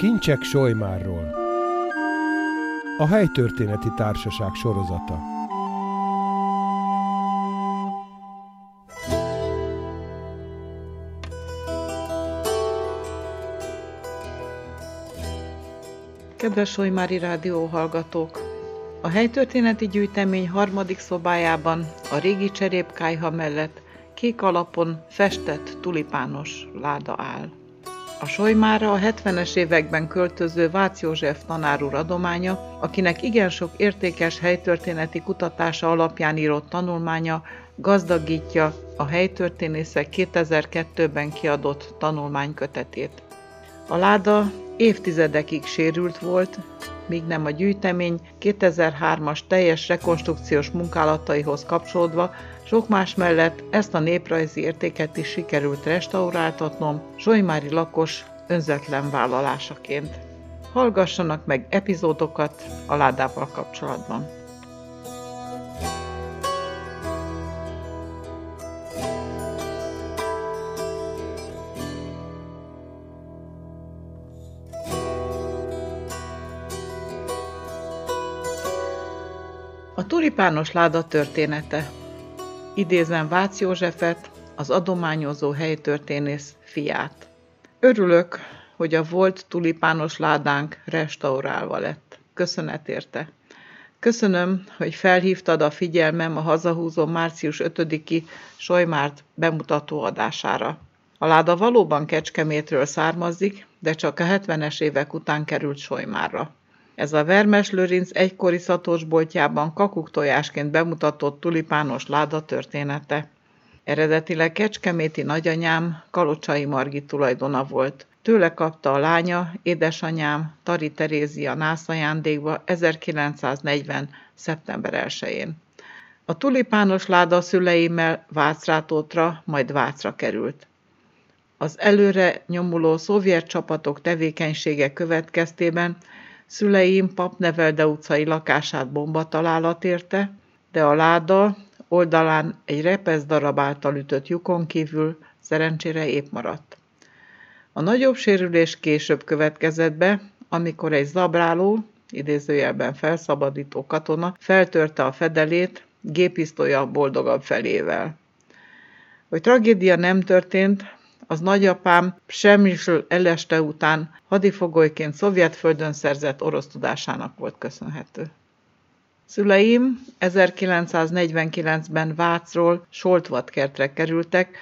Kincsek Solymárról A Helytörténeti Társaság sorozata Kedves Solymári Rádió hallgatók! A helytörténeti gyűjtemény harmadik szobájában a régi cserépkájha mellett kék alapon festett tulipános láda áll. A Solymára a 70-es években költöző Vácz József tanár úr adománya, akinek igen sok értékes helytörténeti kutatása alapján írott tanulmánya gazdagítja a helytörténészek 2002-ben kiadott tanulmánykötetét. A láda évtizedekig sérült volt, míg nem a gyűjtemény 2003-as teljes rekonstrukciós munkálataihoz kapcsolódva sok más mellett ezt a néprajzi értéket is sikerült restauráltatnom Zsolymári lakos önzetlen vállalásaként. Hallgassanak meg epizódokat a ládával kapcsolatban. A tulipános láda története idézem Vácz Józsefet, az adományozó helytörténész fiát. Örülök, hogy a volt tulipános ládánk restaurálva lett. Köszönet érte. Köszönöm, hogy felhívtad a figyelmem a hazahúzó március 5-i Sojmárt bemutató adására. A láda valóban Kecskemétről származik, de csak a 70-es évek után került Sojmárra. Ez a Vermes Lőrinc egykori szatósboltjában kakuktojásként bemutatott tulipános láda története. Eredetileg kecskeméti nagyanyám Kalocsai Margit tulajdona volt. Tőle kapta a lánya, édesanyám Tari Terézia nász ajándékba 1940. szeptember 1-én. A tulipános láda szüleimmel Vácrátótra, majd Vácra került. Az előre nyomuló szovjet csapatok tevékenysége következtében Szüleim Papnevelde utcai lakását bombatalálat érte, de a láda oldalán egy repesz darab által ütött lyukon kívül szerencsére épp maradt. A nagyobb sérülés később következett be, amikor egy zabráló, idézőjelben felszabadító katona feltörte a fedelét gépisztolya boldogabb felével. Hogy tragédia nem történt, az nagyapám semmisről eleste után hadifogolyként szovjetföldön szerzett orosz tudásának volt köszönhető. Szüleim 1949-ben Vácról Soltvatkertre kerültek,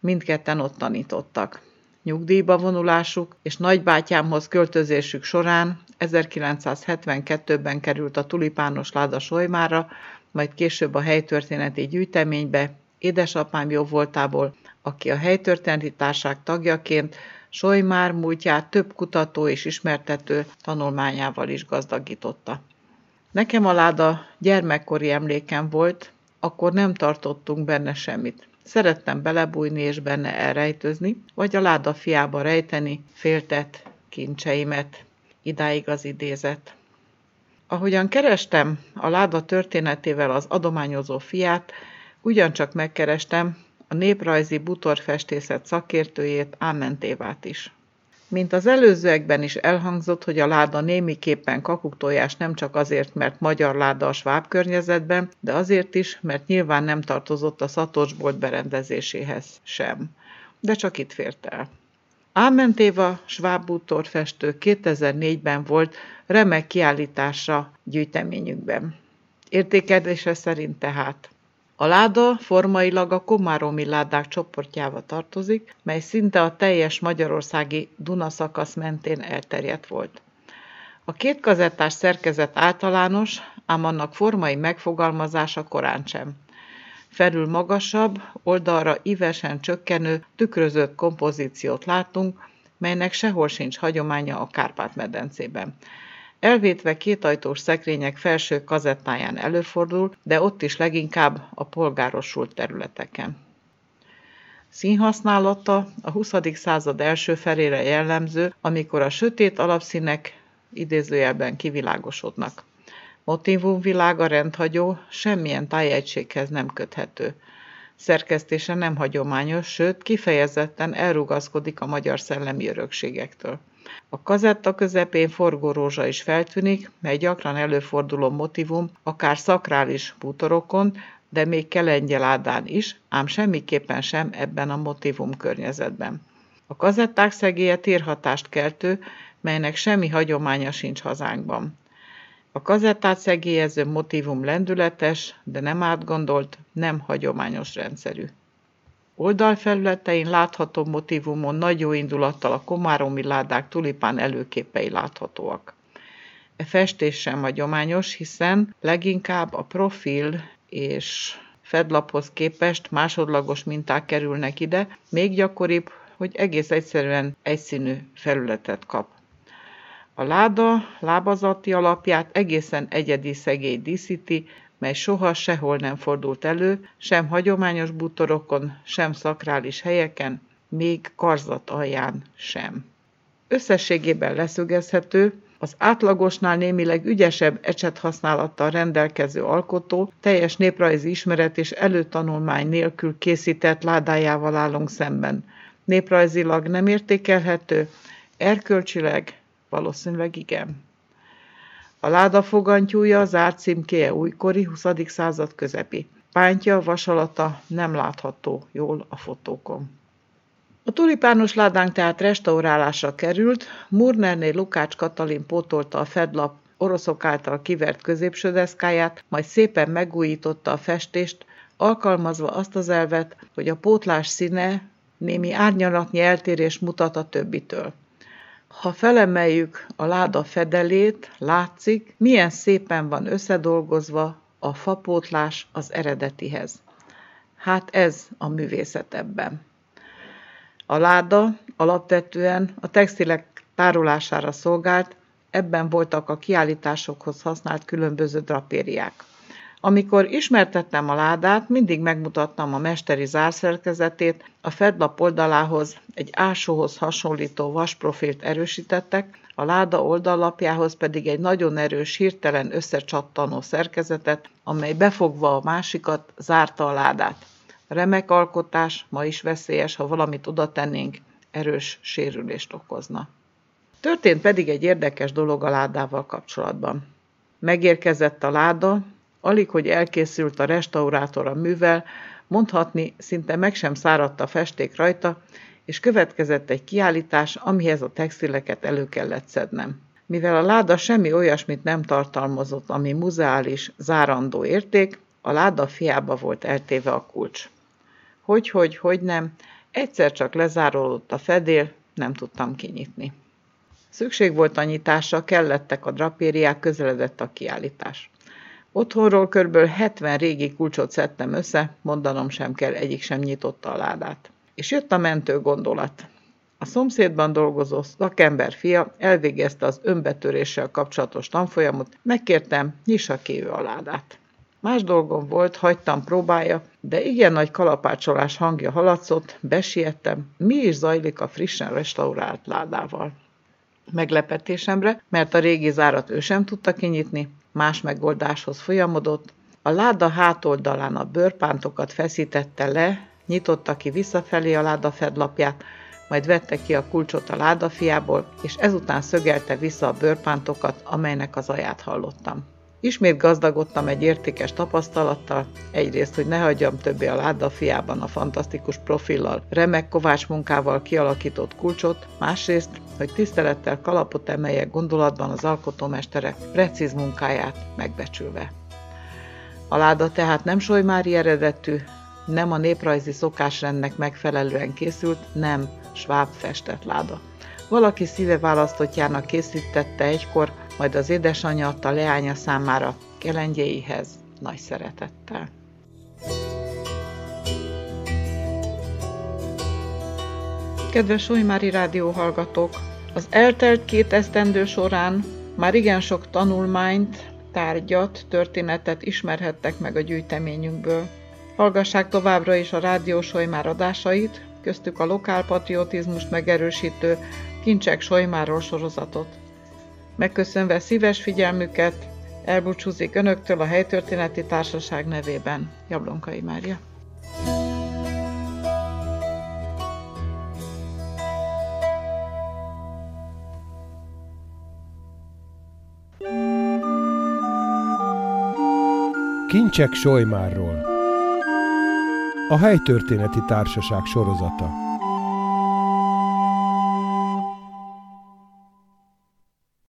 mindketten ott tanítottak. Nyugdíjba vonulásuk és nagybátyámhoz költözésük során 1972-ben került a tulipános láda Solymára, majd később a helytörténeti gyűjteménybe, édesapám jó voltából aki a helytörténeti társág tagjaként Solymár múltját több kutató és ismertető tanulmányával is gazdagította. Nekem a láda gyermekkori emlékem volt, akkor nem tartottunk benne semmit. Szerettem belebújni és benne elrejtözni, vagy a láda fiába rejteni féltett kincseimet. Idáig az idézet. Ahogyan kerestem a láda történetével az adományozó fiát, ugyancsak megkerestem a néprajzi butorfestészet szakértőjét, Ámentévát is. Mint az előzőekben is elhangzott, hogy a láda némiképpen kakuktojás nem csak azért, mert magyar láda a sváb környezetben, de azért is, mert nyilván nem tartozott a szatocsbolt berendezéséhez sem. De csak itt fért el. Ámentéva sváb bútorfestő 2004-ben volt remek kiállítása gyűjteményükben. Értékelése szerint tehát a láda formailag a komáromi ládák csoportjába tartozik, mely szinte a teljes magyarországi Duna szakasz mentén elterjedt volt. A két kazettás szerkezet általános, ám annak formai megfogalmazása korán sem. Felül magasabb, oldalra ívesen csökkenő, tükrözött kompozíciót látunk, melynek sehol sincs hagyománya a Kárpát-medencében. Elvétve kétajtós szekrények felső kazettáján előfordul, de ott is leginkább a polgárosult területeken. Színhasználata a 20. század első felére jellemző, amikor a sötét alapszínek idézőjelben kivilágosodnak. Motivumvilága rendhagyó, semmilyen tájegységhez nem köthető. Szerkesztése nem hagyományos, sőt kifejezetten elrugaszkodik a magyar szellemi örökségektől. A kazetta közepén forgórózsa is feltűnik, mely gyakran előforduló motivum, akár szakrális bútorokon, de még kelengyeládán is, ám semmiképpen sem ebben a motivum környezetben. A kazetták szegélye térhatást keltő, melynek semmi hagyománya sincs hazánkban. A kazettát szegélyező motivum lendületes, de nem átgondolt, nem hagyományos rendszerű. Oldalfelületein látható motivumon nagy jó indulattal a komáromi ládák tulipán előképei láthatóak. E festés sem hagyományos, hiszen leginkább a profil és fedlaphoz képest másodlagos minták kerülnek ide, még gyakoribb, hogy egész egyszerűen egyszínű felületet kap. A láda lábazati alapját egészen egyedi szegély díszíti, mely soha sehol nem fordult elő, sem hagyományos bútorokon, sem szakrális helyeken, még karzat alján sem. Összességében leszögezhető, az átlagosnál némileg ügyesebb ecset használattal rendelkező alkotó teljes néprajzi ismeret és előtanulmány nélkül készített ládájával állunk szemben. Néprajzilag nem értékelhető, erkölcsileg valószínűleg igen. A láda fogantyúja zárt címkéje újkori 20. század közepi. Pántja, vasalata nem látható jól a fotókon. A tulipános ládánk tehát restaurálásra került, Murnerné Lukács Katalin pótolta a fedlap oroszok által kivert középső deszkáját, majd szépen megújította a festést, alkalmazva azt az elvet, hogy a pótlás színe némi árnyalatnyi eltérés mutat a többitől. Ha felemeljük a láda fedelét, látszik, milyen szépen van összedolgozva a fapótlás az eredetihez. Hát ez a művészet ebben. A láda alapvetően a textilek tárolására szolgált, ebben voltak a kiállításokhoz használt különböző drapériák. Amikor ismertettem a ládát, mindig megmutattam a mesteri zárszerkezetét, a fedlap oldalához egy ásóhoz hasonlító vasprofilt erősítettek, a láda oldallapjához pedig egy nagyon erős, hirtelen összecsattanó szerkezetet, amely befogva a másikat zárta a ládát. Remek alkotás, ma is veszélyes, ha valamit oda tennénk, erős sérülést okozna. Történt pedig egy érdekes dolog a ládával kapcsolatban. Megérkezett a láda, alig, hogy elkészült a restaurátor a művel, mondhatni szinte meg sem száradt a festék rajta, és következett egy kiállítás, amihez a textileket elő kellett szednem. Mivel a láda semmi olyasmit nem tartalmazott, ami muzeális, zárandó érték, a láda fiába volt eltéve a kulcs. Hogy, hogy, hogy nem, egyszer csak lezáródott a fedél, nem tudtam kinyitni. Szükség volt a nyitásra, kellettek a drapériák, közeledett a kiállítás. Otthonról kb. 70 régi kulcsot szedtem össze, mondanom sem kell, egyik sem nyitotta a ládát. És jött a mentő gondolat. A szomszédban dolgozó szakember fia elvégezte az önbetöréssel kapcsolatos tanfolyamot, megkértem, nyissa ki ő a ládát. Más dolgom volt, hagytam próbája, de igen nagy kalapácsolás hangja haladszott, besiettem, mi is zajlik a frissen restaurált ládával. Meglepetésemre, mert a régi zárat ő sem tudta kinyitni, más megoldáshoz folyamodott, a láda hátoldalán a bőrpántokat feszítette le, nyitotta ki visszafelé a láda fedlapját, majd vette ki a kulcsot a ládafiából, és ezután szögelte vissza a bőrpántokat, amelynek az aját hallottam. Ismét gazdagodtam egy értékes tapasztalattal, egyrészt, hogy ne hagyjam többé a láda fiában a fantasztikus profillal, remek kovács munkával kialakított kulcsot, másrészt, hogy tisztelettel kalapot emeljek gondolatban az alkotómesterek precíz munkáját megbecsülve. A láda tehát nem solymári eredetű, nem a néprajzi szokásrendnek megfelelően készült, nem sváb festett láda. Valaki szíve választottjának készítette egykor, majd az édesanyja adta leánya számára kelengyéihez nagy szeretettel. Kedves Olymári Rádió hallgatók! Az eltelt két esztendő során már igen sok tanulmányt, tárgyat, történetet ismerhettek meg a gyűjteményünkből. Hallgassák továbbra is a Rádió Solymár adásait, köztük a lokálpatriotizmust megerősítő Kincsek Solymáról sorozatot. Megköszönve szíves figyelmüket, elbúcsúzik Önöktől a Helytörténeti Társaság nevében. Jablonkai Mária. Kincsek Solymárról A Helytörténeti Társaság sorozata